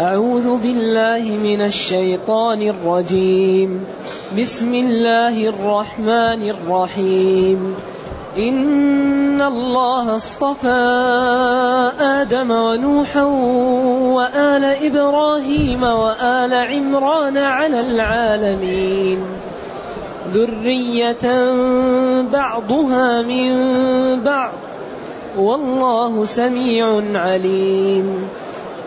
أعوذ بالله من الشيطان الرجيم. بسم الله الرحمن الرحيم. إن الله اصطفى آدم ونوحا وآل إبراهيم وآل عمران على العالمين. ذرية بعضها من بعض. والله سميع عليم.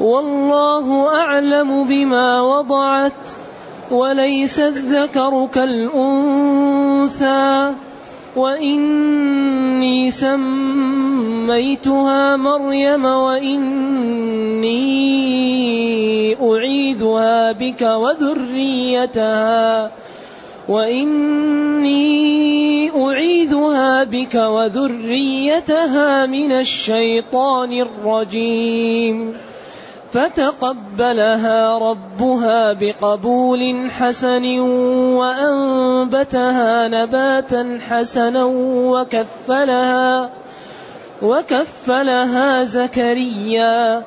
والله أعلم بما وضعت وليس الذكر كالأنثى وإني سميتها مريم وإني أعيذها بك وذريتها وإني أعيذها بك وذريتها من الشيطان الرجيم. فتقبلها ربها بقبول حسن وأنبتها نباتا حسنا وكفلها وكفلها زكريا.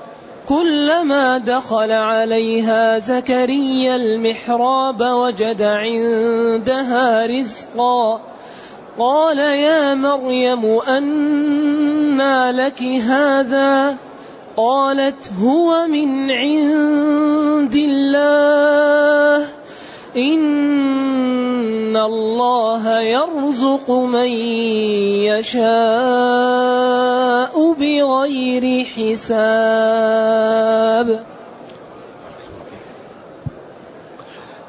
كلما دخل عليها زكريا المحراب وجد عندها رزقا. قال يا مريم أنى لك هذا؟ قالت هو من عند الله. إن الله يرزق من يشاء بغير حساب.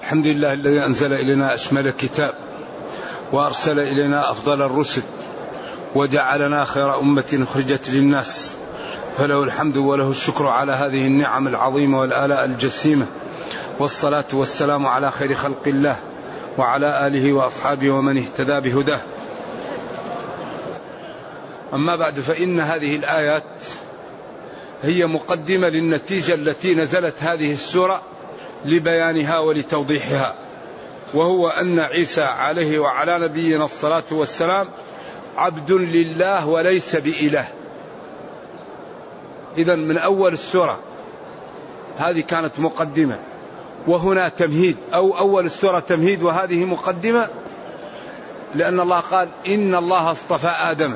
الحمد لله الذي أنزل إلينا أشمل الكتاب وأرسل إلينا أفضل الرسل وجعلنا خير أمة أخرجت للناس. فله الحمد وله الشكر على هذه النعم العظيمة والآلاء الجسيمة. والصلاة والسلام على خير خلق الله وعلى آله وأصحابه ومن اهتدى بهداه. أما بعد فإن هذه الآيات هي مقدمة للنتيجة التي نزلت هذه السورة لبيانها ولتوضيحها وهو أن عيسى عليه وعلى نبينا الصلاة والسلام عبد لله وليس بإله. إذا من أول السورة. هذه كانت مقدمة. وهنا تمهيد. أو أول السورة تمهيد وهذه مقدمة. لأن الله قال إن الله اصطفى آدم.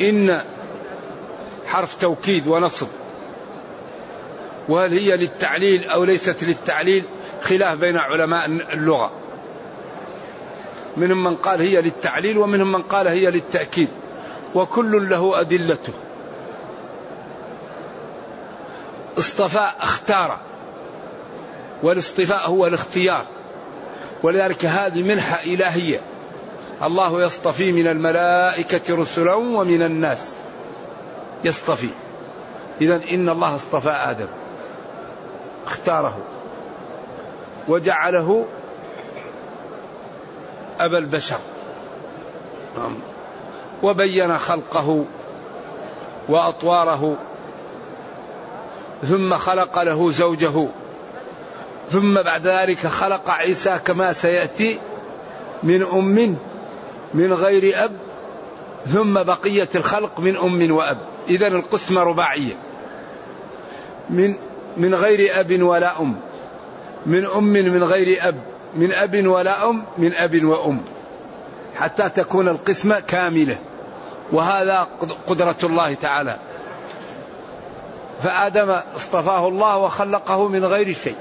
إن حرف توكيد ونصب. وهل هي للتعليل أو ليست للتعليل؟ خلاف بين علماء اللغة. منهم من قال هي للتعليل ومنهم من قال هي للتأكيد. وكل له أدلته. اصطفى اختار والاصطفاء هو الاختيار. ولذلك هذه منحة إلهية. الله يصطفي من الملائكة رسلا ومن الناس. يصطفي. إذا إن الله اصطفى آدم. اختاره. وجعله أبا البشر. نعم. وبين خلقه وأطواره. ثم خلق له زوجه. ثم بعد ذلك خلق عيسى كما سيأتي من أم من غير أب. ثم بقيه الخلق من أم وأب. اذا القسمة رباعية. من من غير أب ولا أم. من أم من غير أب. من أب ولا أم من أب وأم. حتى تكون القسمة كاملة. وهذا قدرة الله تعالى. فآدم اصطفاه الله وخلقه من غير شيء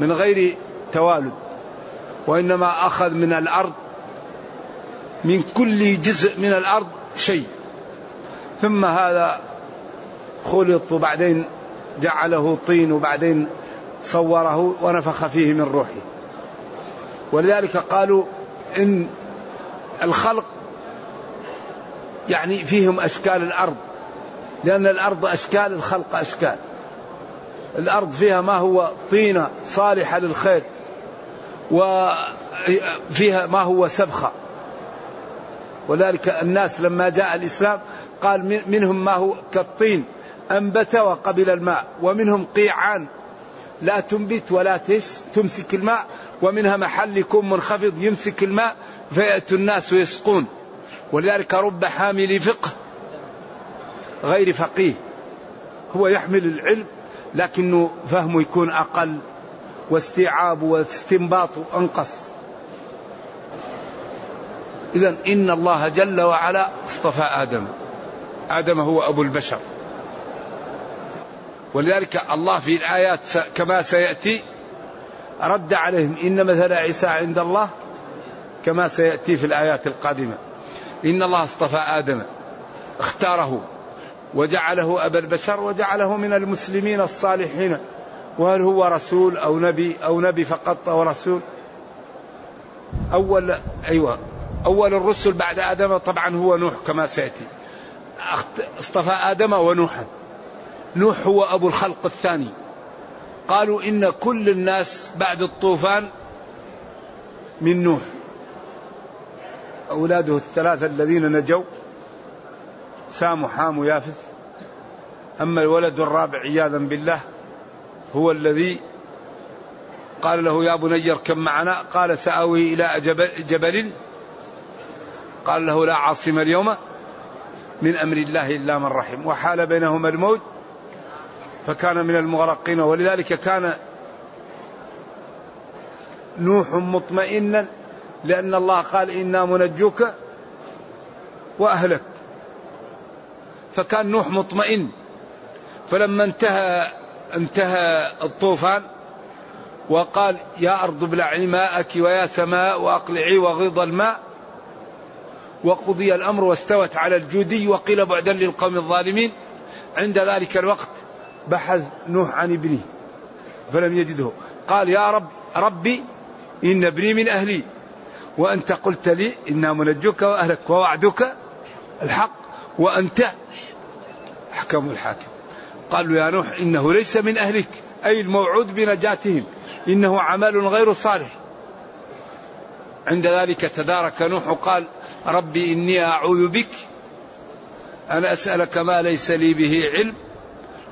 من غير توالد وإنما أخذ من الأرض من كل جزء من الأرض شيء. ثم هذا خلط وبعدين جعله طين وبعدين صوره ونفخ فيه من روحه. ولذلك قالوا إن الخلق يعني فيهم أشكال الأرض. لأن الأرض أشكال الخلق أشكال. الأرض فيها ما هو طينة صالحة للخير وفيها ما هو سبخة. ولذلك الناس لما جاء الإسلام قال منهم ما هو كالطين أنبت وقبل الماء ومنهم قيعان. لا تنبت ولا تمسك الماء ومنها محل يكون منخفض يمسك الماء فيأتي الناس ويسقون. ولذلك رب حامل فقه غير فقيه. هو يحمل العلم لكنه فهمه يكون أقل واستيعاب واستنباط أنقص. إذا إن الله جل وعلا اصطفى آدم. آدم هو أبو البشر. ولذلك الله في الآيات كما سيأتي رد عليهم إن مثل عيسى عند الله كما سيأتي في الآيات القادمة. إن الله اصطفى آدم اختاره. وجعله أبا البشر وجعله من المسلمين الصالحين وهل هو رسول أو نبي أو نبي فقط أو رسول؟ أول أيوة أول الرسل بعد آدم طبعا هو نوح كما سيأتي. اصطفى آدم ونوحا نوح هو أبو الخلق الثاني. قالوا إن كل الناس بعد الطوفان من نوح. أولاده الثلاثة الذين نجوا. سام وحام ويافث أما الولد الرابع عياذا بالله هو الذي قال له يا بني اركب معنا قال سآوي إلى جبل, جبل قال له لا عاصم اليوم من أمر الله إلا من رحم. وحال بينهما الموت فكان من المغرقين ولذلك كان نوح مطمئنا لأن الله قال إنا منجوك وأهلك. فكان نوح مطمئن. فلما انتهى انتهى الطوفان وقال يا أرض ابلعي ماءك ويا سماء وأقلعي وغيض الماء. وقضي الأمر واستوت على الجودي وقيل بعدا للقوم الظالمين. عند ذلك الوقت بحث نوح عن ابنه فلم يجده. قال يا رب ربي إن ابني من أهلي وأنت قلت لي إنا منجوك وأهلك ووعدك الحق. وأنت أحكم الحاكم. قال له يا نوح إنه ليس من أهلك أي الموعود بنجاتهم. إنه عمل غير صالح. عند ذلك تدارك نوح قال ربي إني أعوذ بك أن أسألك ما ليس لي به علم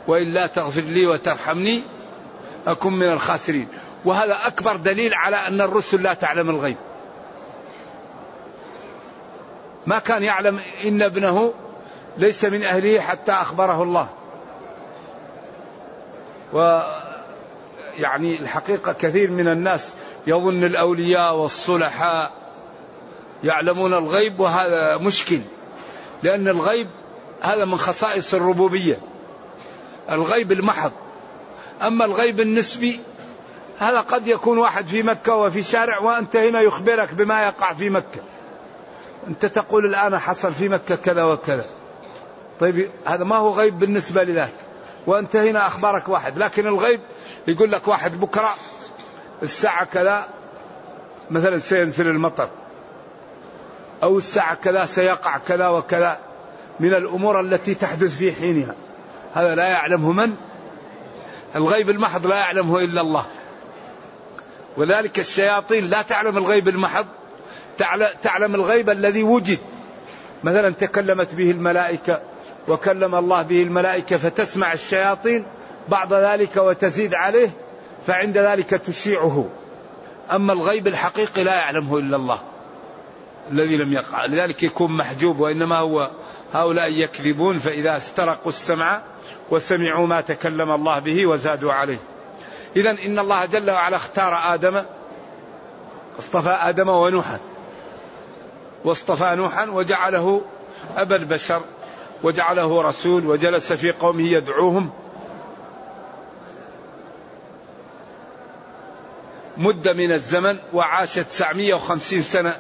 وإلا تغفر لي وترحمني أكن من الخاسرين. وهذا أكبر دليل على أن الرسل لا تعلم الغيب. ما كان يعلم إن ابنه ليس من أهله حتى أخبره الله. ويعني الحقيقة كثير من الناس يظن الأولياء والصلحاء يعلمون الغيب وهذا مشكل لأن الغيب هذا من خصائص الربوبية الغيب المحض. أما الغيب النسبي هذا قد يكون واحد في مكة وفي شارع وأنت هنا يخبرك بما يقع في مكة. أنت تقول الآن حصل في مكة كذا وكذا. طيب هذا ما هو غيب بالنسبة لذاك وأنت هنا أخبارك واحد. لكن الغيب يقول لك واحد بكرة الساعة كذا مثلا سينزل المطر. أو الساعة كذا سيقع كذا وكذا. من الأمور التي تحدث في حينها. هذا لا يعلمه من؟ الغيب المحض لا يعلمه إلا الله. ولذلك الشياطين لا تعلم الغيب المحض. تعلم الغيب الذي وجد. مثلا تكلمت به الملائكة. وكلم الله به الملائكة فتسمع الشياطين بعض ذلك وتزيد عليه فعند ذلك تشيعه. أما الغيب الحقيقي لا يعلمه إلا الله الذي لم يقع. لذلك يكون محجوب وإنما هو هؤلاء يكذبون فإذا استرقوا السمع وسمعوا ما تكلم الله به وزادوا عليه. إذا إن الله جل وعلا اختار آدم اصطفى آدم ونوحا. واصطفى نوحا وجعله أبا البشر. وجعله رسول وجلس في قومه يدعوهم مدة من الزمن وعاش 950 سنة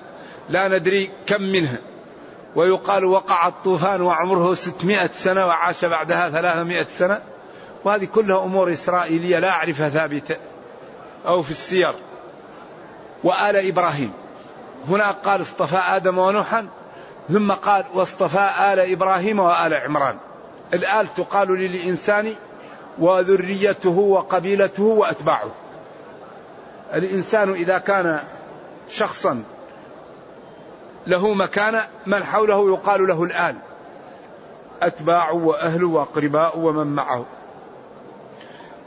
لا ندري كم منها. ويقال وقع الطوفان وعمره 600 سنة وعاش بعدها 300 سنة. وهذه كلها أمور إسرائيلية لا أعرفها ثابتة أو في السير. وآل إبراهيم. هنا قال اصطفى آدم ونوحا. ثم قال واصطفى آل إبراهيم وآل عمران. الآل تقال للإنسان وذريته وقبيلته وأتباعه. الإنسان إذا كان شخصا له مكانة من حوله يقال له الآل. أتباعه وأهله وأقرباؤه ومن معه.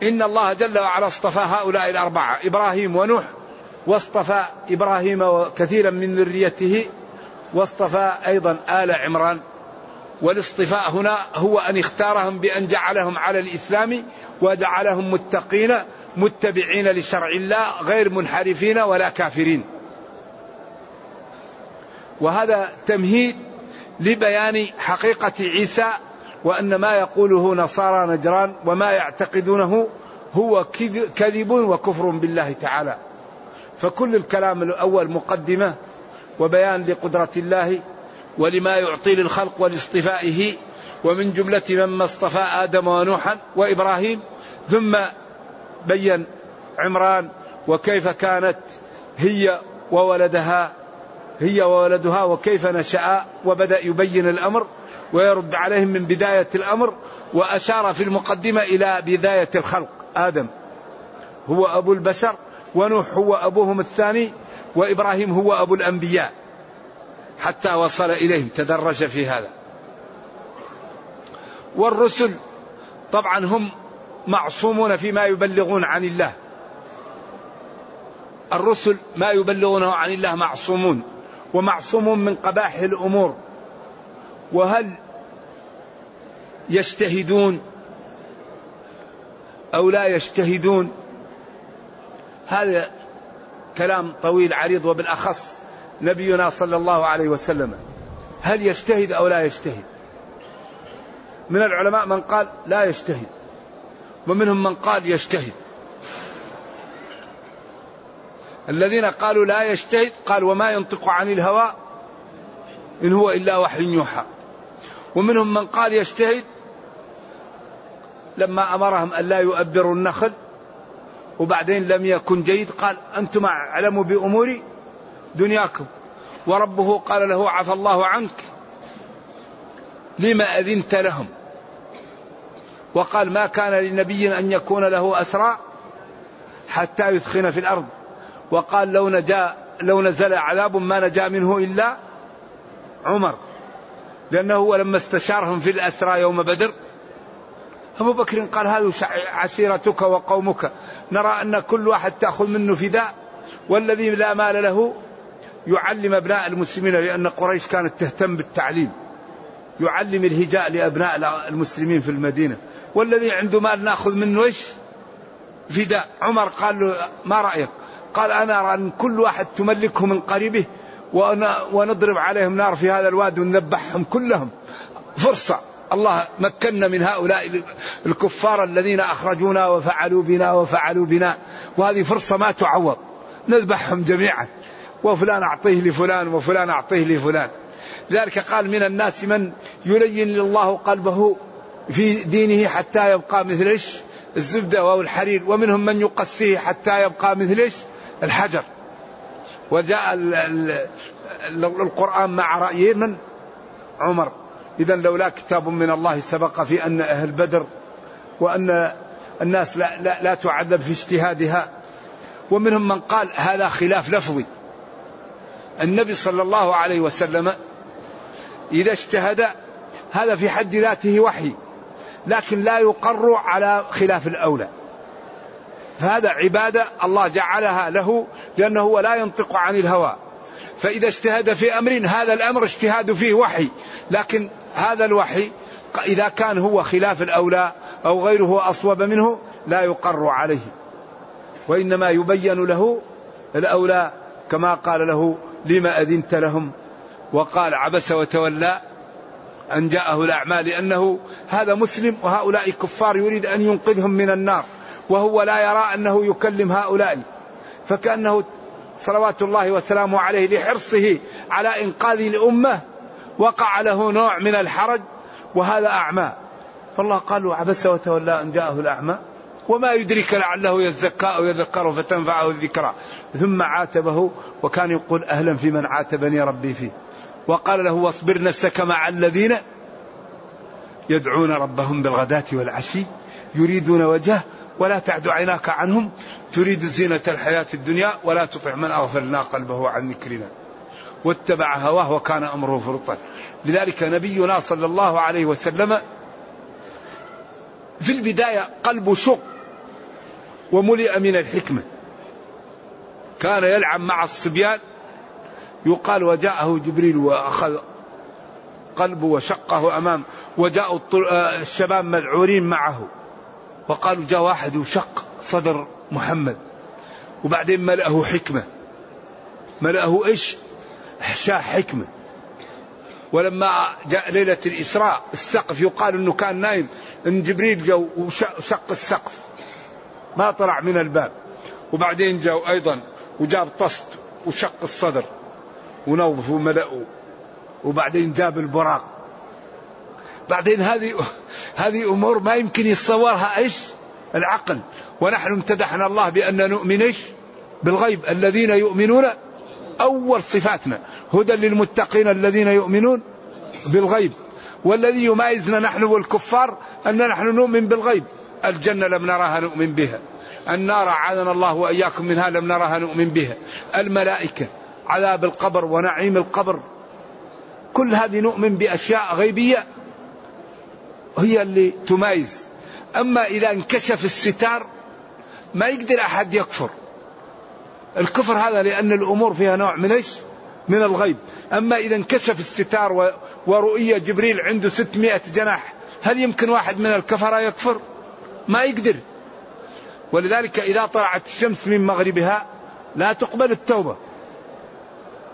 إن الله جل وعلا اصطفى هؤلاء الأربعة إبراهيم ونوح واصطفى إبراهيم وكثيرا من ذريته واصطفى أيضا آل عمران. والاصطفاء هنا هو أن اختارهم بأن جعلهم على الإسلام وجعلهم متقين متبعين لشرع الله غير منحرفين ولا كافرين. وهذا تمهيد لبيان حقيقة عيسى وأن ما يقوله نصارى نجران وما يعتقدونه هو كذب وكفر بالله تعالى. فكل الكلام الأول مقدمة وبيان لقدرة الله ولما يعطي للخلق ولاصطفائه ومن جملة مما اصطفى آدم ونوحا وإبراهيم ثم بين عمران وكيف كانت هي وولدها هي وولدها وكيف نشأ وبدأ يبين الأمر ويرد عليهم من بداية الأمر وأشار في المقدمة إلى بداية الخلق. آدم هو أبو البشر ونوح هو أبوهم الثاني وإبراهيم هو أبو الأنبياء. حتى وصل إليهم تدرج في هذا. والرسل طبعا هم معصومون فيما يبلغون عن الله. الرسل ما يبلغونه عن الله معصومون ومعصوم من قبائح الأمور. وهل يجتهدون أو لا يجتهدون؟ هذا كلام طويل عريض وبالأخص نبينا صلى الله عليه وسلم. هل يجتهد أو لا يجتهد؟ من العلماء من قال لا يجتهد ومنهم من قال يجتهد. الذين قالوا لا يجتهد قال وما ينطق عن الهوى إن هو إلا وحي يوحى. ومنهم من قال يجتهد لما أمرهم أن لا يؤبروا النخل وبعدين لم يكن جيد قال أنتم أعلموا بأمور دنياكم. وربه قال له عفى الله عنك لما أذنت لهم؟ وقال ما كان لنبي أن يكون له أسرى حتى يثخن في الأرض. وقال لو نجا لو نزل عذاب ما نجا منه إلا عمر لأنه لما استشارهم في الأسرى يوم بدر أبو بكر قال هذه عشيرتك وقومك. نرى أن كل واحد تأخذ منه فداء والذي لا مال له يعلم أبناء المسلمين لأن قريش كانت تهتم بالتعليم. يعلم الهجاء لأبناء المسلمين في المدينة. والذي عنده مال نأخذ منه إيش؟ فداء. عمر قال له ما رأيك؟ قال أنا أرى أن كل واحد تملكه من قريبه ونضرب عليهم نار في هذا الوادي ونذبحهم كلهم. فرصة. الله مكنا من هؤلاء الكفار الذين أخرجونا وفعلوا بنا وفعلوا بنا. وهذه فرصة ما تعوض. نذبحهم جميعا. وفلان أعطيه لفلان وفلان أعطيه لفلان. لذلك قال من الناس من يلين الله قلبه في دينه حتى يبقى مثل إيش؟ الزبدة أو الحرير. ومنهم من يقسيه حتى يبقى مثل إيش؟ الحجر. وجاء القرآن مع رأي من؟ عمر. إذا لولا كتاب من الله سبق في أن أهل بدر وأن الناس لا, لا, لا تعذب في اجتهادها. ومنهم من قال هذا خلاف لفظي. النبي صلى الله عليه وسلم إذا اجتهد هذا في حد ذاته وحي لكن لا يقر على خلاف الأولى. فهذا عبادة الله جعلها له لأنه هو لا ينطق عن الهوى. فإذا اجتهد في أمر هذا الأمر اجتهاد فيه وحي. لكن هذا الوحي إذا كان هو خلاف الأولى أو غيره أصوب منه لا يقر عليه. وإنما يبين له الأولى كما قال له لما أذنت لهم؟ وقال عبس وتولى أن جاءه الأعمى لأنه هذا مسلم وهؤلاء كفار يريد أن ينقذهم من النار وهو لا يرى أنه يكلم هؤلاء. فكأنه صلوات الله وسلامه عليه لحرصه على إنقاذ الأمة وقع له نوع من الحرج وهذا أعمى. فالله قال عبس وتولى أن جاءه الأعمى وما يدرك لعله يزكى أو يذكر فتنفعه الذكرى. ثم عاتبه وكان يقول أهلا في من عاتبني ربي فيه. وقال له واصبر نفسك مع الذين يدعون ربهم بالغداة والعشي يريدون وجهه ولا تعد عيناك عنهم تريد زينة الحياة الدنيا ولا تطع من أغفلنا قلبه عن ذكرنا. واتبع هواه وكان أمره فرطا. لذلك نبينا صلى الله عليه وسلم في البداية قلبه شق وملئ من الحكمة. كان يلعب مع الصبيان يقال وجاءه جبريل وأخذ قلبه وشقه أمام وجاءوا الشباب مذعورين معه. وقالوا جاء واحد وشق. صدر محمد. وبعدين ملأه حكمة. ملأه إيش؟ إحشاء حكمة. ولما جاء ليلة الإسراء السقف يقال أنه كان نايم. أن جبريل جو وشق السقف. ما طلع من الباب. وبعدين جاء أيضا وجاب طست وشق الصدر. ونظف وملأه. وبعدين جاب البراق. بعدين هذه هذه أمور ما يمكن يتصورها إيش؟ العقل. ونحن امتدحنا الله بأن نؤمن؟ بالغيب. الذين يؤمنون أول صفاتنا. هدى للمتقين الذين يؤمنون بالغيب. والذي يميزنا نحن والكفار أن نحن نؤمن بالغيب. الجنة لم نراها نؤمن بها. النار عاذنا الله وإياكم منها لم نراها نؤمن بها. الملائكة عذاب القبر ونعيم القبر. كل هذه نؤمن بأشياء غيبية هي اللي تميز أما إذا انكشف الستار ما يقدر أحد يكفر. الكفر هذا لأن الأمور فيها نوع من إيش؟ من الغيب. أما إذا انكشف الستار ورؤية جبريل عنده ستمائة جناح هل يمكن واحد من الكفرة يكفر؟ ما يقدر. ولذلك إذا طلعت الشمس من مغربها لا تقبل التوبة.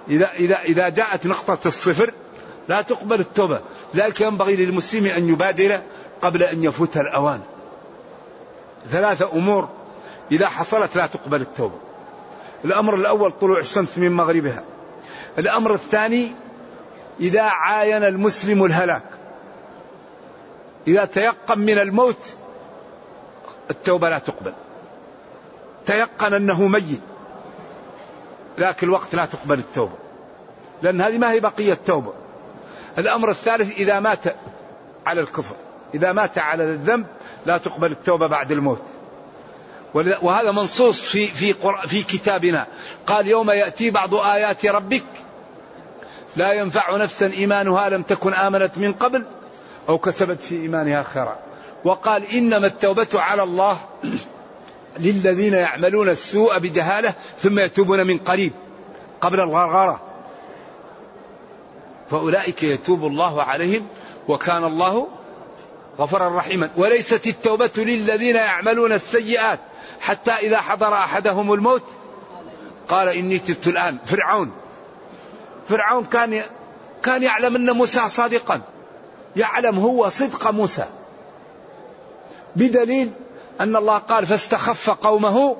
إذا إذا إذا جاءت نقطة الصفر لا تقبل التوبة. ذلك ينبغي للمسلم أن يبادر قبل أن يفوت الأوان. ثلاثة أمور إذا حصلت لا تقبل التوبة. الأمر الأول طلوع الشمس من مغربها. الأمر الثاني إذا عاين المسلم الهلاك. إذا تيقن من الموت التوبة لا تقبل. تيقن أنه ميت لكن الوقت لا تقبل التوبة. لأن هذه ما هي بقية توبة الأمر الثالث إذا مات على الكفر إذا مات على الذنب لا تقبل التوبة بعد الموت. وهذا منصوص في في في كتابنا. قال يوم يأتي بعض آيات ربك لا ينفع نفسا إيمانها لم تكن آمنت من قبل أو كسبت في إيمانها خيرا. وقال إنما التوبة على الله للذين يعملون السوء بجهالة ثم يتوبون من قريب قبل الغرغرة. فأولئك يتوب الله عليهم وكان الله غفرا رحيما. وليست التوبة للذين يعملون السيئات. حتى إذا حضر أحدهم الموت قال إني تبت الآن. فرعون. فرعون كان كان يعلم أن موسى صادقا. يعلم هو صدق موسى. بدليل أن الله قال فاستخف قومه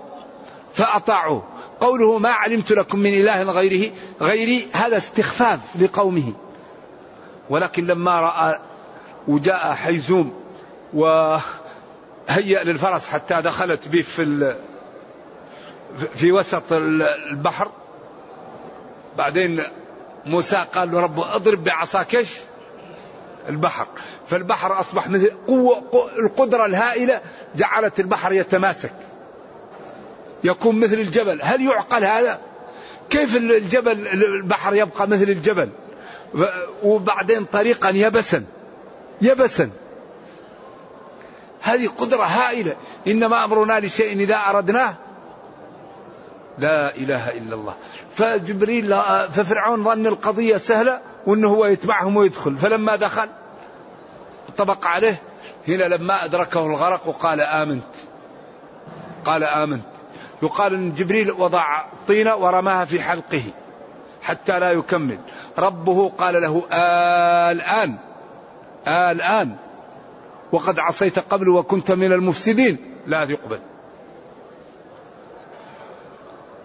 فأطاعوه. قوله ما علمت لكم من إله غيره غيري هذا استخفاف لقومه. ولكن لما رأى وجاء حيزوم وهيأ للفرس حتى دخلت به في في وسط البحر. بعدين موسى قال له رب اضرب بعصاك إيش؟ البحر. فالبحر أصبح مثل قوة القدرة الهائلة جعلت البحر يتماسك. يكون مثل الجبل. هل يعقل هذا؟ كيف الجبل البحر يبقى مثل الجبل؟ وبعدين طريقا يبسا. يبسا. هذه قدرة هائلة. إنما أمرنا لشيء إذا أردناه. لا إله إلا الله. فجبريل ففرعون ظن القضية سهلة وأنه هو يتبعهم ويدخل. فلما دخل طبق عليه. هنا لما أدركه الغرق وقال آمنت. قال آمنت. يقال أن جبريل وضع طينة ورماها في حلقه حتى لا يكمل. ربه قال له آه الآن آه الآن وقد عصيت قبل وكنت من المفسدين. لا يقبل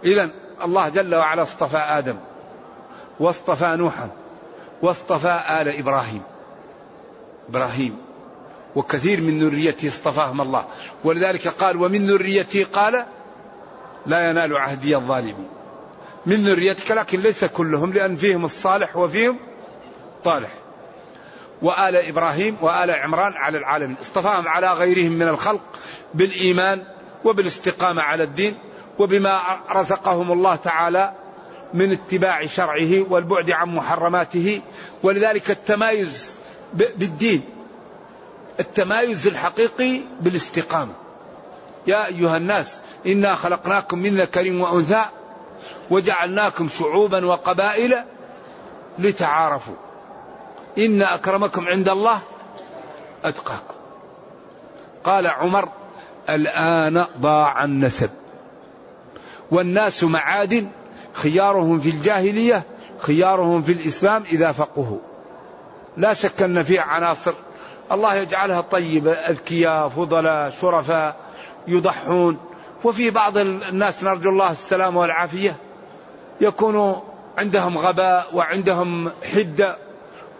إذا الله جل وعلا اصطفى آدم واصطفى نوحا واصطفى آل إبراهيم. إبراهيم وكثير من ذريته اصطفاهم الله. ولذلك قال ومن ذريتي قال لا ينال عهدي الظالمين. من ذريتك لكن ليس كلهم لأن فيهم الصالح وفيهم طالح. وآل إبراهيم وآل عمران على العالمين اصطفاهم على غيرهم من الخلق بالإيمان وبالاستقامة على الدين وبما رزقهم الله تعالى من اتباع شرعه والبعد عن محرماته. ولذلك التمايز بالدين التمايز الحقيقي بالاستقامة. يا أيها الناس إنا خلقناكم من ذكر وأنثى وجعلناكم شعوبا وقبائل لتعارفوا. إن أكرمكم عند الله أتقاكم. قال عمر الآن ضاع النسب. والناس معادن خيارهم في الجاهلية خيارهم في الإسلام إذا فقهوا. لا شك أن فيه عناصر. الله يجعلها طيبة أذكياء فضلاء شرفاء يضحون. وفي بعض الناس نرجو الله السلامة والعافية يكون عندهم غباء وعندهم حدة.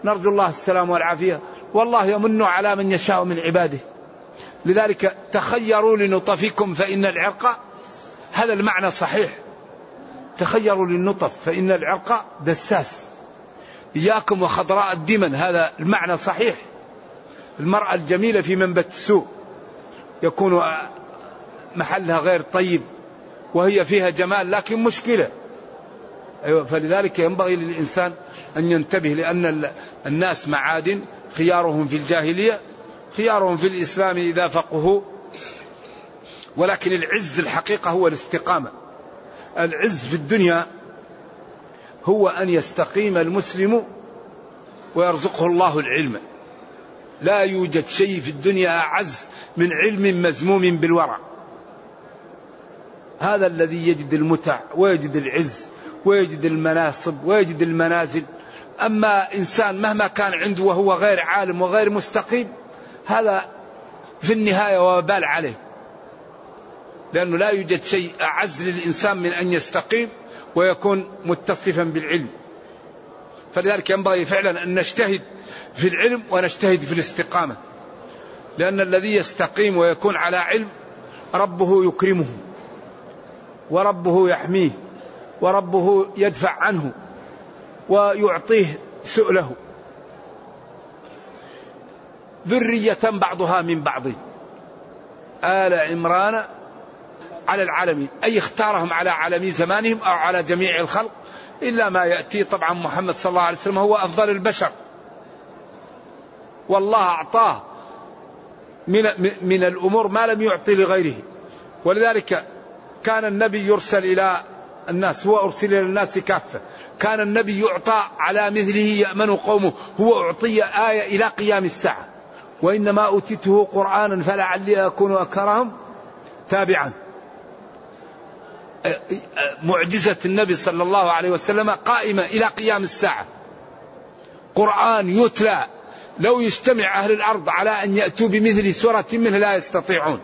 نرجو الله السلامة والعافية. والله يمن على من يشاء من عباده. لذلك تخيروا لنطفكم فإن العرق هذا المعنى صحيح. تخيروا للنطف فإن العرق دساس. إياكم وخضراء الدمن هذا المعنى صحيح. المرأة الجميلة في منبت السوء يكون محلها غير طيب وهي فيها جمال لكن مشكلة. فلذلك ينبغي للإنسان أن ينتبه لأن الناس معادن خيارهم في الجاهلية خيارهم في الإسلام إذا فقهوا. ولكن العز الحقيقة هو الاستقامة. العز في الدنيا هو أن يستقيم المسلم ويرزقه الله العلم. لا يوجد شيء في الدنيا أعز من علم مزموم بالورع. هذا الذي يجد المتع ويجد العز. ويجد المناصب ويجد المنازل. أما إنسان مهما كان عنده وهو غير عالم وغير مستقيم هذا في النهاية وبال عليه. لأنه لا يوجد شيء أعز للإنسان من أن يستقيم ويكون متصفا بالعلم. فلذلك ينبغي فعلا أن نجتهد في العلم ونجتهد في الاستقامة. لأن الذي يستقيم ويكون على علم ربه يكرمه وربه يحميه. وربه يدفع عنه ويعطيه سؤله. ذرية بعضها من بعض. آل عمران على العالمين. أي اختارهم على عالمي زمانهم أو على جميع الخلق. إلا ما يأتي طبعا محمد صلى الله عليه وسلم هو أفضل البشر. والله أعطاه من, من الأمور ما لم يعطي لغيره. ولذلك كان النبي يرسل إلى الناس هو أرسل إلى الناس كافة. كان النبي يعطى على مثله يأمن قومه. هو أعطي آية إلى قيام الساعة. وإنما أوتيته قرآنا فلعلي أكون أكرهم تابعا. معجزة النبي صلى الله عليه وسلم قائمة إلى قيام الساعة. قرآن يتلى. لو يجتمع أهل الأرض على أن يأتوا بمثل سورة منه لا يستطيعون.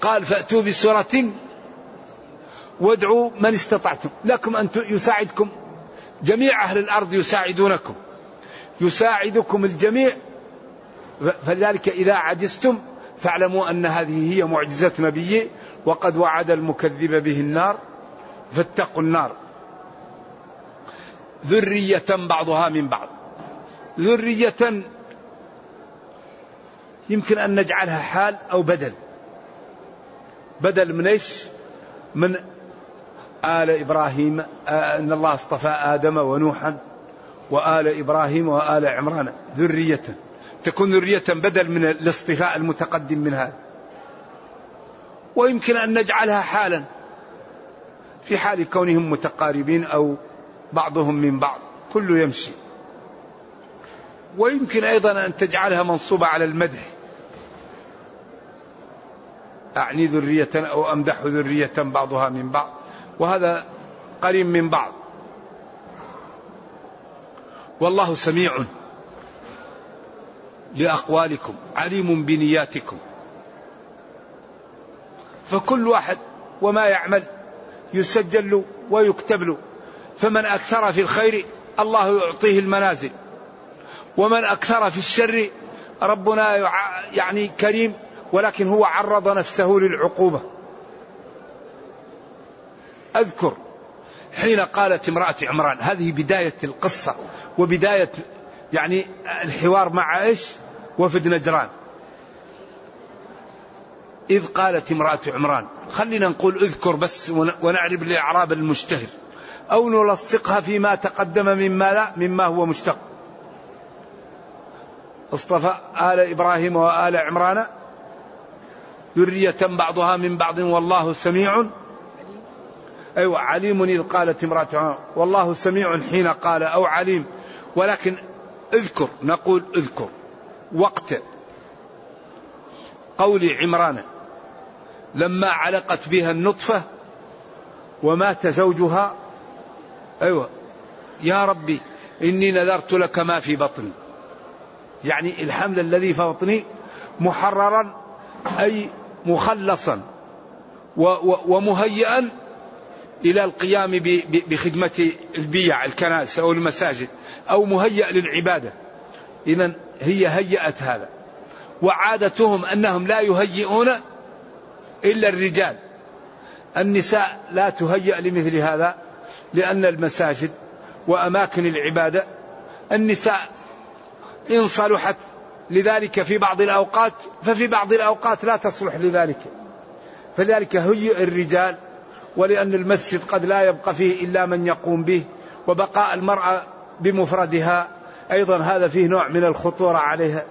قال فأتوا بسورة وادعوا من استطعتم. لكم أن يساعدكم. جميع أهل الأرض يساعدونكم. يساعدكم الجميع. فلذلك إذا عجزتم فاعلموا أن هذه هي معجزة نبيه وقد وعد المكذب به النار. فاتقوا النار. ذرية بعضها من بعض. ذرية يمكن أن نجعلها حال أو بدل. بدل من إيش؟ من آل إبراهيم أن الله اصطفى آدم ونوحا وآل إبراهيم وآل عمران ذرية. تكون ذرية بدل من الاصطفاء المتقدم من هذا. ويمكن أن نجعلها حالا في حال كونهم متقاربين أو بعضهم من بعض. كله يمشي. ويمكن أيضا أن تجعلها منصوبة على المدح. أعني ذرية أو أمدح ذرية بعضها من بعض. وهذا قريب من بعض. والله سميع لأقوالكم عليم بنياتكم. فكل واحد وما يعمل يسجل له ويكتب له. فمن أكثر في الخير الله يعطيه المنازل. ومن أكثر في الشر ربنا يعني كريم ولكن هو عرض نفسه للعقوبة. أذكر حين قالت امرأة عمران هذه بداية القصة وبداية يعني الحوار مع إيش؟ وفد نجران. إذ قالت امرأة عمران خلينا نقول اذكر بس ونعرب الإعراب المشتهر. أو نلصقها فيما تقدم مما لا مما هو مشتق. اصطفى آل إبراهيم وآل عمران ذرية بعضها من بعض والله سميع أيوة عليم إذ قالت امرأة والله سميع حين قال أو عليم. ولكن اذكر نقول اذكر. وقت قول عمران لما علقت بها النطفة ومات زوجها أيوة. يا ربي إني نذرت لك ما في بطني يعني الحمل الذي في بطني محررا أي مخلصا ومهيئا إلى القيام بخدمة البيع الكنائس أو المساجد أو مهيئ للعبادة. إذا هي هيأت هذا. وعادتهم أنهم لا يهيئون إلا الرجال. النساء لا تهيأ لمثل هذا لأن المساجد وأماكن العبادة النساء إن صلحت لذلك في بعض الأوقات ففي بعض الأوقات لا تصلح لذلك. فذلك هيئ الرجال ولأن المسجد قد لا يبقى فيه إلا من يقوم به وبقاء المرأة بمفردها أيضا هذا فيه نوع من الخطورة عليها.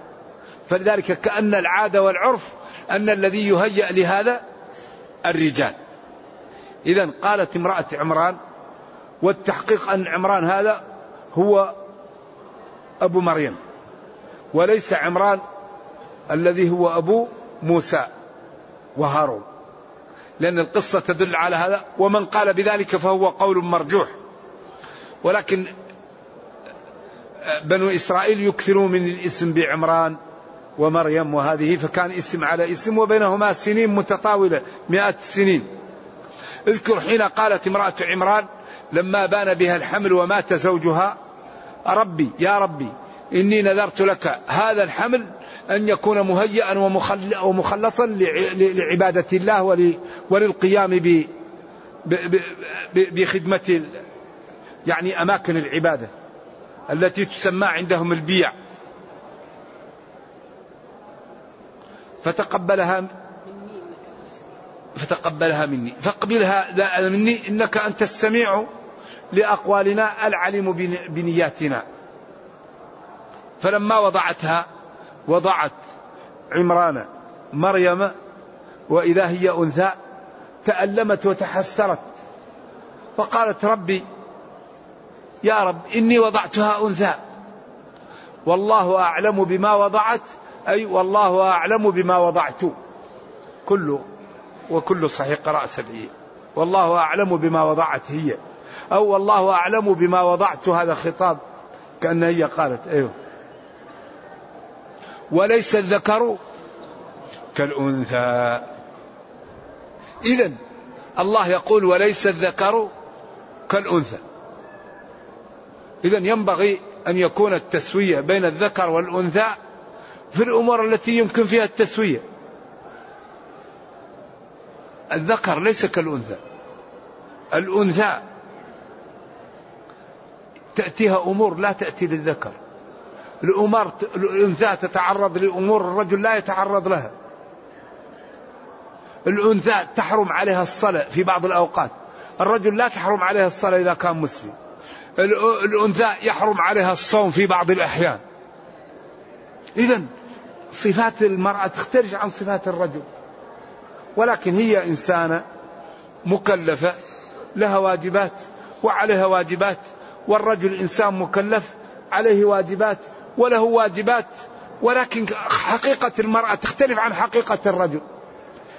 فلذلك كأن العادة والعرف أن الذي يهيأ لهذا الرجال. إذا قالت امرأة عمران والتحقيق أن عمران هذا هو أبو مريم وليس عمران الذي هو أبو موسى وهارون. لأن القصة تدل على هذا ومن قال بذلك فهو قول مرجوح. ولكن بنو إسرائيل يكثرون من الاسم بعمران ومريم وهذه فكان اسم على اسم وبينهما سنين متطاولة مئات السنين. اذكر حين قالت امرأة عمران لما بان بها الحمل ومات زوجها ربي يا ربي إني نذرت لك هذا الحمل أن يكون مهيئا ومخلصا لعبادة الله وللقيام بخدمة يعني أماكن العبادة التي تسمى عندهم البيع. فتقبلها فتقبلها مني. فاقبلها مني إنك أنت السميع لأقوالنا العليم بنياتنا. فلما وضعتها وضعت عمران مريم وإذا هي أنثى تألمت وتحسرت فقالت ربي يا رب إني وضعتها أنثى. والله أعلم بما وضعت أي والله أعلم بما وضعت. كل وكل صحيح قراءة سبعية والله أعلم بما وضعت هي. أو والله أعلم بما وضعت هذا خطاب. كأن هي قالت أيوه. وليس الذكر كالأنثى. إذا الله يقول وليس الذكر كالأنثى. إذا ينبغي أن يكون التسوية بين الذكر والأنثى في الأمور التي يمكن فيها التسوية. الذكر ليس كالأنثى. الأنثى تأتيها أمور لا تأتي للذكر. الأمور الأنثى تتعرض لأمور الرجل لا يتعرض لها. الأنثى تحرم عليها الصلاة في بعض الأوقات. الرجل لا تحرم عليها الصلاة إذا كان مسلم. الأنثى يحرم عليها الصوم في بعض الأحيان. إذا صفات المرأة تختلف عن صفات الرجل. ولكن هي إنسانة مكلفة لها واجبات وعليها واجبات والرجل إنسان مكلف عليه واجبات وله واجبات ولكن حقيقة المرأة تختلف عن حقيقة الرجل.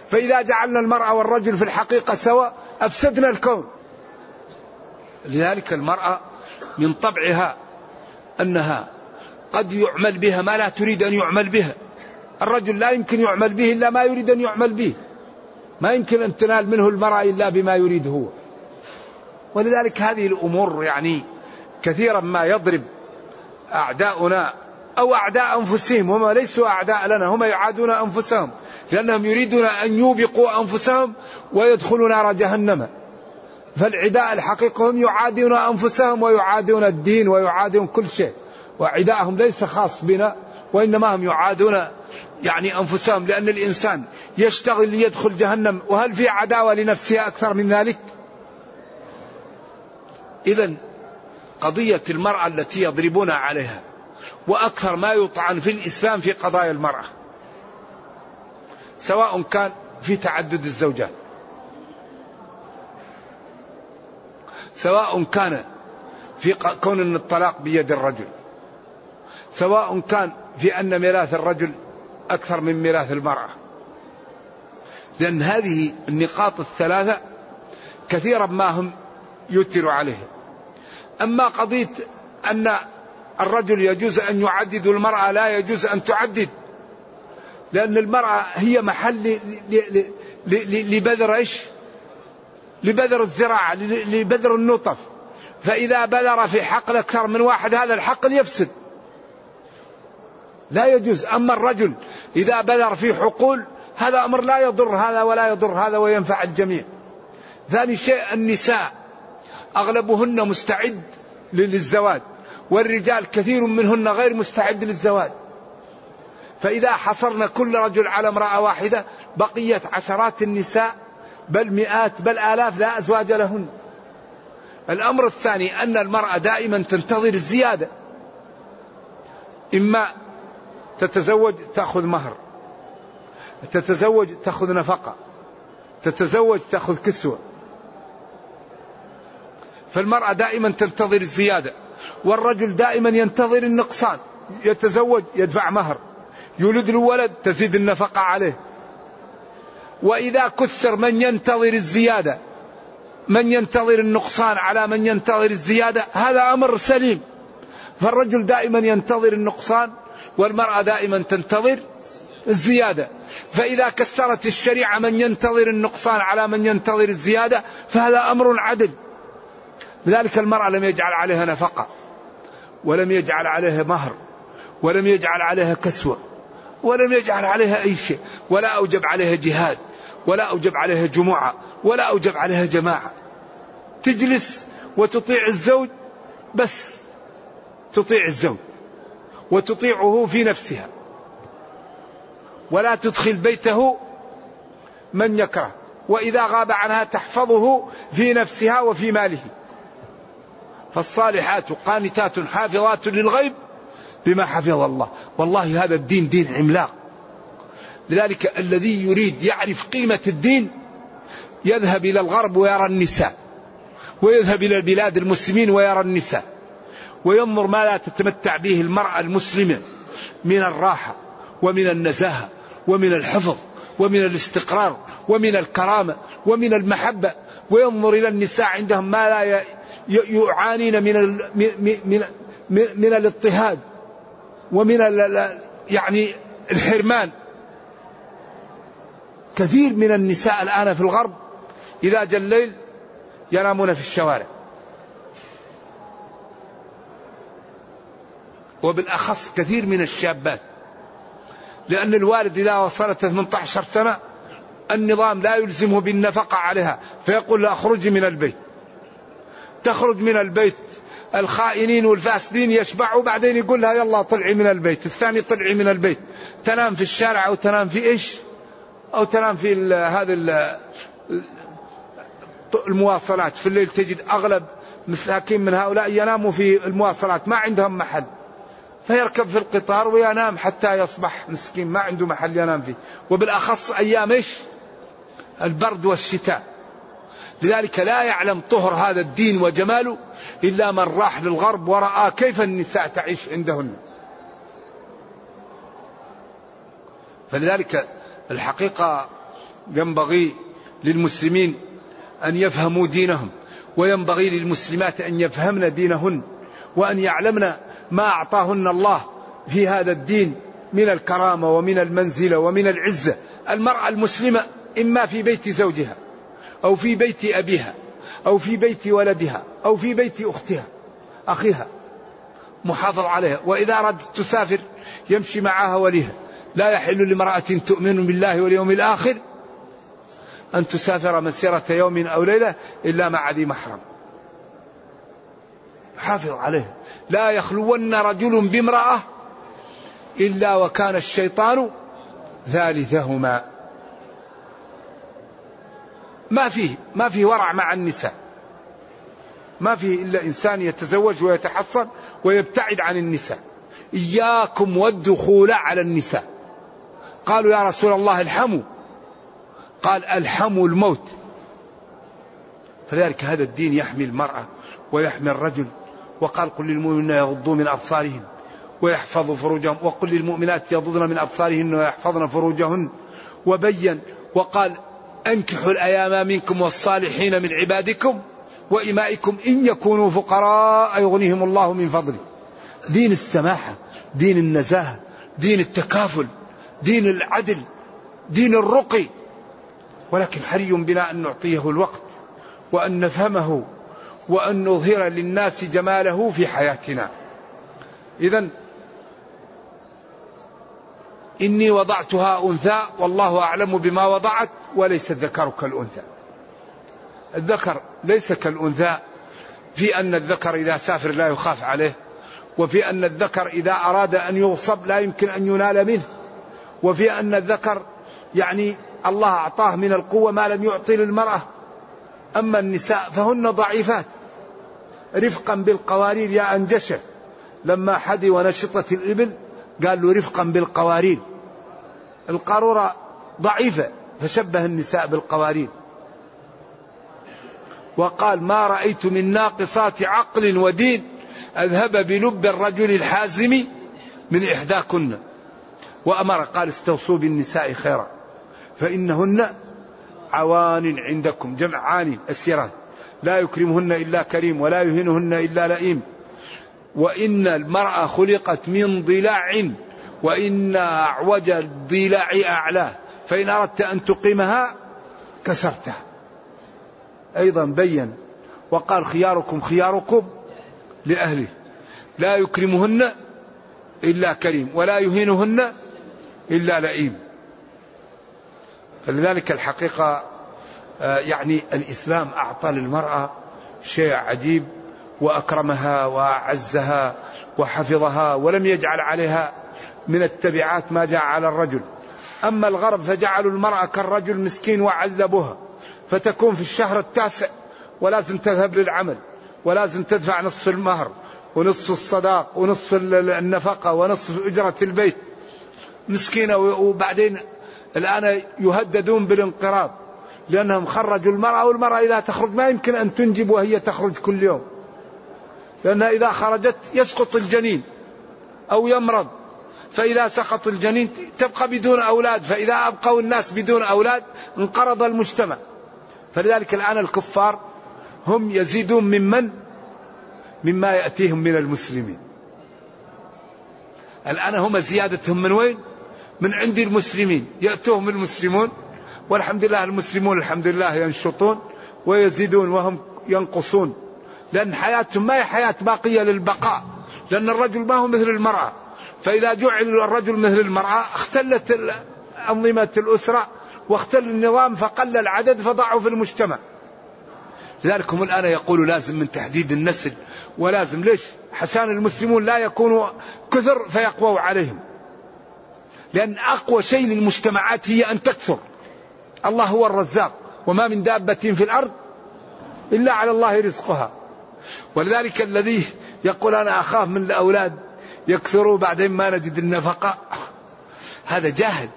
فإذا جعلنا المرأة والرجل في الحقيقة سواء أفسدنا الكون. لذلك المرأة من طبعها أنها قد يعمل بها ما لا تريد أن يعمل بها. الرجل لا يمكن يعمل به إلا ما يريد أن يعمل به. ما يمكن أن تنال منه المرأة إلا بما يريد هو. ولذلك هذه الأمور يعني كثيرا ما يضرب أعداؤنا أو أعداء أنفسهم هم ليسوا أعداء لنا هم يعادون أنفسهم لأنهم يريدون أن يوبقوا أنفسهم ويدخلوا نار جهنم. فالعداء الحقيقة هم يعادون أنفسهم ويعادون الدين ويعادون كل شيء وعداءهم ليس خاص بنا وإنما هم يعادون يعني أنفسهم لأن الإنسان يشتغل ليدخل جهنم. وهل في عداوة لنفسها أكثر من ذلك؟ إذا قضية المرأة التي يضربون عليها وأكثر ما يطعن في الإسلام في قضايا المرأة سواء كان في تعدد الزوجات سواء كان في كون أن الطلاق بيد الرجل سواء كان في أن ميراث الرجل أكثر من ميراث المرأة. لأن هذه النقاط الثلاثة كثيرا ما هم يتر عليه أما قضية أن الرجل يجوز أن يعدد والمرأة لا يجوز أن تعدد لأن المرأة هي محل لبذر إيش؟ لبذر الزراعة لبذر النطف. فإذا بذر في حقل أكثر من واحد هذا الحقل يفسد. لا يجوز. أما الرجل إذا بذر في حقول هذا أمر لا يضر هذا ولا يضر هذا وينفع الجميع. ثاني شيء النساء. أغلبهن مستعد للزواج والرجال كثير منهن غير مستعد للزواج. فإذا حصرنا كل رجل على امرأة واحدة بقيت عشرات النساء بل مئات بل آلاف لا أزواج لهن. الأمر الثاني أن المرأة دائما تنتظر الزيادة. إما تتزوج تأخذ مهر تتزوج تأخذ نفقة تتزوج تأخذ كسوة. فالمرأة دائما تنتظر الزيادة والرجل دائما ينتظر النقصان يتزوج يدفع مهر يولد له ولد تزيد النفقة عليه. وإذا كثر من ينتظر الزيادة من ينتظر النقصان على من ينتظر الزيادة هذا أمر سليم. فالرجل دائما ينتظر النقصان والمرأة دائما تنتظر الزيادة. فإذا كثرت الشريعة من ينتظر النقصان على من ينتظر الزيادة فهذا أمر عدل. لذلك المرأة لم يجعل عليها نفقة ولم يجعل عليها مهر ولم يجعل عليها كسوة ولم يجعل عليها أي شيء ولا أوجب عليها جهاد ولا أوجب عليها جمعة ولا أوجب عليها جماعة. تجلس وتطيع الزوج بس تطيع الزوج وتطيعه في نفسها. ولا تدخل بيته من يكره وإذا غاب عنها تحفظه في نفسها وفي ماله. فالصالحات قانتات حافظات للغيب بما حفظ الله. والله هذا الدين دين عملاق. لذلك الذي يريد يعرف قيمة الدين يذهب إلى الغرب ويرى النساء. ويذهب إلى بلاد المسلمين ويرى النساء. وينظر ما لا تتمتع به المرأة المسلمة من الراحة ومن النزاهة ومن الحفظ ومن الاستقرار ومن الكرامة ومن المحبة. وينظر إلى النساء عندهم ما لا يعانين من من من, من الاضطهاد ومن يعني الحرمان. كثير من النساء الآن في الغرب إذا جاء الليل ينامون في الشوارع. وبالأخص كثير من الشابات. لأن الوالد إذا وصلت 18 سنة النظام لا يلزمه بالنفقة عليها. فيقول لا أخرجي من البيت. تخرج من البيت الخائنين والفاسدين يشبعوا بعدين يقول لها يلا طلعي من البيت الثاني طلعي من البيت. تنام في الشارع أو تنام في إيش؟ أو تنام في هذا المواصلات. في الليل تجد أغلب مساكين من هؤلاء يناموا في المواصلات ما عندهم محل. فيركب في القطار وينام حتى يصبح مسكين ما عنده محل ينام فيه. وبالأخص أيام إيش؟ البرد والشتاء. لذلك لا يعلم طهر هذا الدين وجماله إلا من راح للغرب ورأى كيف النساء تعيش عندهن. فلذلك الحقيقة ينبغي للمسلمين أن يفهموا دينهم وينبغي للمسلمات أن يفهمن دينهن وأن يعلمن ما أعطاهن الله في هذا الدين من الكرامة ومن المنزلة ومن العزة. المرأة المسلمة إما في بيت زوجها أو في بيت أبيها أو في بيت ولدها أو في بيت أختها أخيها. محافظ عليها. وإذا أردت تسافر يمشي معها وليها. لا يحل لامرأة تؤمن بالله واليوم الآخر أن تسافر مسيرة يوم أو ليلة إلا مع ذي محرم. حافظ عليه لا يخلون رجل بامرأة إلا وكان الشيطان ثالثهما. ما فيه ما فيه ورع مع النساء. ما فيه إلا إنسان يتزوج ويتحصن ويبتعد عن النساء. إياكم والدخول على النساء. قالوا يا رسول الله الحموا قال الحموا الموت. فلذلك هذا الدين يحمي المرأة ويحمي الرجل. وقال قل للمؤمنين يغضوا من أبصارهم ويحفظوا فروجهم. وقل للمؤمنات يغضضن من أبصارهن ويحفظن فروجهن. وبين وقال أنكحوا الأيام منكم والصالحين من عبادكم وإمائكم إن يكونوا فقراء يغنيهم الله من فضله. دين السماحة دين النزاهة دين التكافل دين العدل دين الرقي. ولكن حري بنا أن نعطيه الوقت وأن نفهمه وأن نظهر للناس جماله في حياتنا. إذا إني وضعتها أنثى والله أعلم بما وضعت. وليس الذكر كالأنثى. الذكر ليس كالأنثى في أن الذكر إذا سافر لا يخاف عليه وفي أن الذكر إذا أراد أن يغصب لا يمكن أن ينال منه وفي أن الذكر يعني الله أعطاه من القوة ما لم يعطي للمرأة. أما النساء فهن ضعيفات. رفقا بالقوارير يا أنجشة. لما حدي ونشطت الإبل قال له رفقا بالقوارير. القارورة ضعيفة. فشبه النساء بالقوارير. وقال ما رأيت من ناقصات عقل ودين أذهب بلب الرجل الحازم من إحداكن. وأمر قال استوصوا بالنساء خيرا فإنهن عوان عندكم جمع عاني السيرات. لا يكرمهن إلا كريم ولا يهنهن إلا لئيم. وإن المرأة خلقت من ضلع وإن أعوج الضلع أعلاه. فإن أردت أن تقيمها كسرتها. أيضا بين وقال خياركم خياركم لأهله. لا يكرمهن إلا كريم ولا يهينهن إلا لئيم. فلذلك الحقيقة آه، يعني الإسلام أعطى للمرأة شيء عجيب وأكرمها وأعزها وحفظها ولم يجعل عليها من التبعات ما جاء على الرجل. أما الغرب فجعلوا المرأة كالرجل مسكين وعذبوها فتكون في الشهر التاسع ولازم تذهب للعمل ولازم تدفع نصف المهر ونصف الصداق ونصف النفقة ونصف أجرة البيت. مسكينة وبعدين الآن يهددون بالانقراض لأنهم خرجوا المرأة والمرأة إذا تخرج ما يمكن أن تنجب وهي تخرج كل يوم. لأنها إذا خرجت يسقط الجنين أو يمرض. فإذا سقط الجنين تبقى بدون أولاد فإذا أبقوا الناس بدون أولاد انقرض المجتمع. فلذلك الآن الكفار هم يزيدون ممن؟ مما يأتيهم من المسلمين. الآن هم زيادتهم من وين؟ من عند المسلمين. يأتوهم المسلمون والحمد لله المسلمون الحمد لله ينشطون ويزيدون وهم ينقصون. لأن حياتهم ما هي حياة باقية للبقاء لأن الرجل ما هو مثل المرأة. فإذا جعل الرجل مثل المرأة اختلت أنظمة الأسرة واختل النظام فقل العدد فضعوا في المجتمع. لذلك هم الآن يقولوا لازم من تحديد النسل ولازم ليش؟ حسان المسلمون لا يكونوا كثر فيقووا عليهم. لأن أقوى شيء للمجتمعات هي أن تكثر. الله هو الرزاق وما من دابة في الأرض إلا على الله رزقها. ولذلك الذي يقول أنا أخاف من الأولاد يكثروا بعدين ما نجد النفقة. هذا جاهل.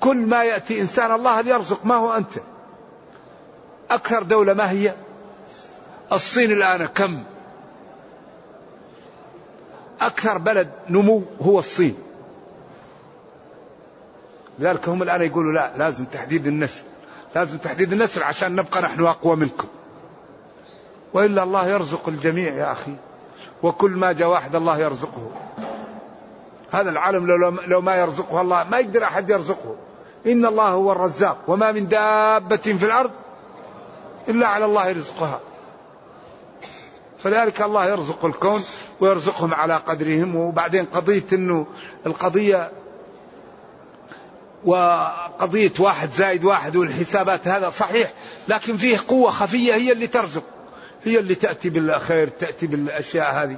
كل ما يأتي إنسان الله يرزق ما هو أنت؟ أكثر دولة ما هي؟ الصين الآن كم؟ أكثر بلد نمو هو الصين. لذلك هم الآن يقولوا لا لازم تحديد النسل. لازم تحديد النسل عشان نبقى نحن أقوى منكم. وإلا الله يرزق الجميع يا أخي. وكل ما جاء واحد الله يرزقه. هذا العالم لو, لو ما يرزقه الله ما يقدر أحد يرزقه. إن الله هو الرزاق وما من دابة في الأرض إلا على الله رزقها. فلذلك الله يرزق الكون ويرزقهم على قدرهم وبعدين قضية أنه القضية وقضية واحد زائد واحد والحسابات هذا صحيح لكن فيه قوة خفية هي اللي ترزق. هي اللي تأتي بالخير تأتي بالأشياء هذه.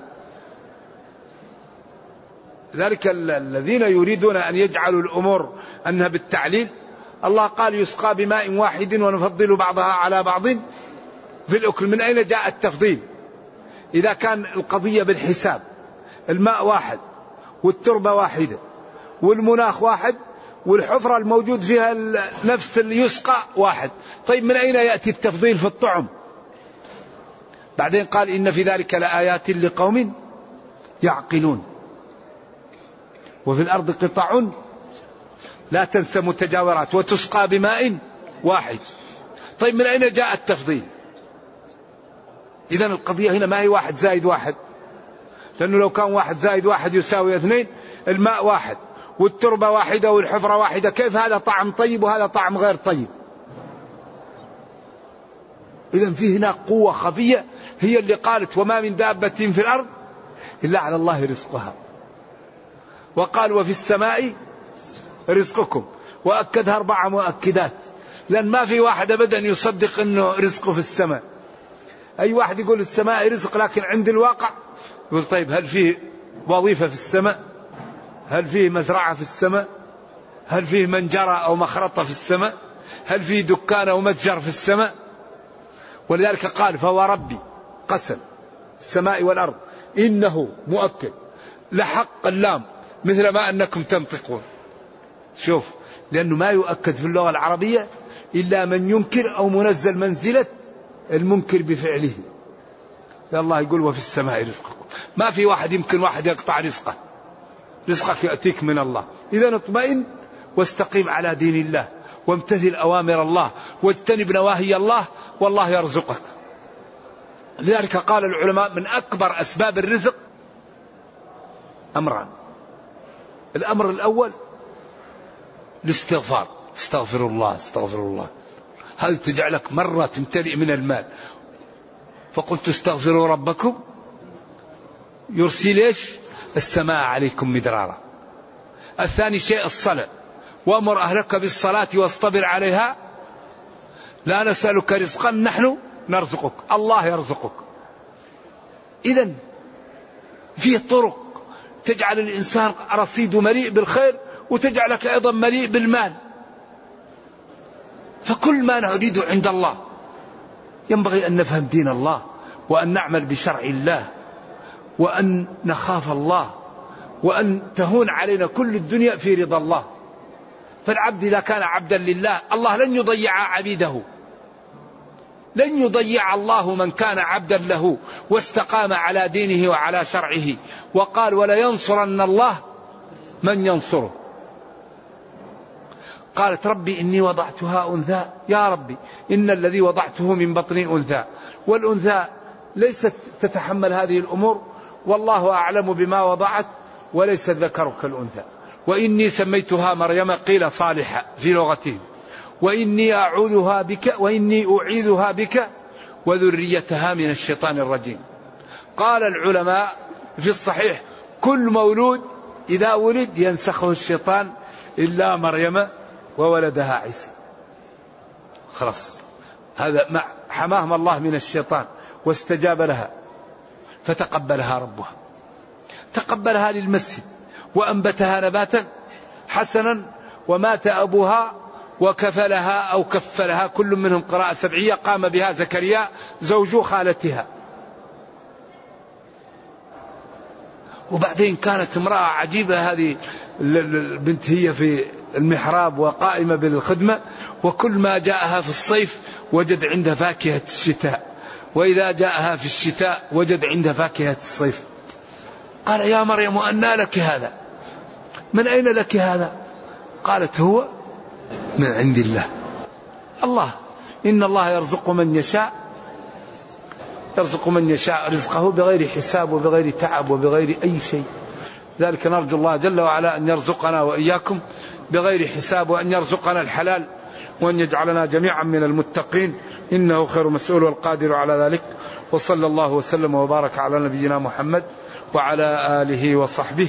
ذلك الذين يريدون أن يجعلوا الأمور أنها بالتعليل. الله قال يسقى بماء واحد ونفضل بعضها على بعض. في الأكل من أين جاء التفضيل؟ إذا كان القضية بالحساب الماء واحد والتربة واحدة والمناخ واحد والحفرة الموجود فيها نفس يسقى واحد. طيب من أين يأتي التفضيل في الطعم؟ بعدين قال إن في ذلك لآيات لقوم يعقلون. وفي الأرض قطع لا تنسى متجاورات وتسقى بماء واحد. طيب من أين جاء التفضيل؟ إذا القضية هنا ما هي واحد زائد واحد. لأنه لو كان واحد زائد واحد يساوي اثنين الماء واحد والتربة واحدة والحفرة واحدة كيف هذا طعم طيب وهذا طعم غير طيب؟ إذا في هناك قوة خفية هي اللي قالت وما من دابة في الأرض إلا على الله رزقها. وقال وفي السماء رزقكم. وأكدها أربع مؤكدات. لأن ما في واحد أبدا يصدق أنه رزقه في السماء. أي واحد يقول السماء رزق لكن عند الواقع؟ يقول طيب هل فيه وظيفة في السماء؟ هل فيه مزرعة في السماء؟ هل فيه منجرة أو مخرطة في السماء؟ هل فيه دكان أو متجر في السماء؟ ولذلك قال فهو ربي قسم السماء والأرض. إنه مؤكد. لحق اللام مثل ما أنكم تنطقون. شوف لأنه ما يؤكد في اللغة العربية إلا من ينكر أو منزل منزلة المنكر بفعله. الله يقول وفي السماء رزقكم. ما في واحد يمكن واحد يقطع رزقه. رزقك يأتيك من الله. إذا اطمئن واستقيم على دين الله وامتثل أوامر الله واجتنب نواهي الله والله يرزقك. لذلك قال العلماء من أكبر أسباب الرزق أمران. الأمر الأول الاستغفار. استغفر الله استغفر الله. هذا تجعلك مرة تمتلئ من المال؟ فقلت استغفروا ربكم. يرسل إيش السماء عليكم مدرارا. الثاني شيء الصلاة وأمر أهلك بالصلاة واصطبر عليها. لا نسألك رزقا نحن نرزقك. الله يرزقك. إذا في طرق تجعل الإنسان رصيده مليء بالخير وتجعلك أيضا مليء بالمال. فكل ما نريده عند الله ينبغي أن نفهم دين الله وأن نعمل بشرع الله وأن نخاف الله وأن تهون علينا كل الدنيا في رضا الله. فالعبد إذا كان عبدا لله الله لن يضيع عبيده. لن يضيع الله من كان عبدا له واستقام على دينه وعلى شرعه وقال ولينصرن الله من ينصره. قالت ربي إني وضعتها أنثى. يا ربي إن الذي وضعته من بطني أنثى. والأنثى ليست تتحمل هذه الأمور والله أعلم بما وضعت وليس الذكر كالأنثى. وإني سميتها مريم قيل صالحة في لغتهم وإني أعوذها بك وإني أعيذها بك وذريتها من الشيطان الرجيم. قال العلماء في الصحيح كل مولود إذا ولد ينسخه الشيطان إلا مريم وولدها عيسى. خلاص. هذا مع حماهم الله من الشيطان واستجاب لها فتقبلها ربها. تقبلها للمسجد. وأنبتها نباتا حسنا ومات أبوها وكفلها أو كفلها كل منهم قراءة سبعية قام بها زكريا زوج خالتها. وبعدين كانت امرأة عجيبة هذه البنت هي في المحراب وقائمة بالخدمة وكل ما جاءها في الصيف وجد عندها فاكهة الشتاء وإذا جاءها في الشتاء وجد عندها فاكهة الصيف. قال يا مريم أنى لك هذا. من أين لك هذا؟ قالت هو من عند الله. الله إن الله يرزق من يشاء يرزق من يشاء رزقه بغير حساب وبغير تعب وبغير أي شيء. ذلك نرجو الله جل وعلا أن يرزقنا وإياكم بغير حساب وأن يرزقنا الحلال وأن يجعلنا جميعا من المتقين. إنه خير مسؤول والقادر على ذلك. وصلى الله وسلم وبارك على نبينا محمد وعلى آله وصحبه.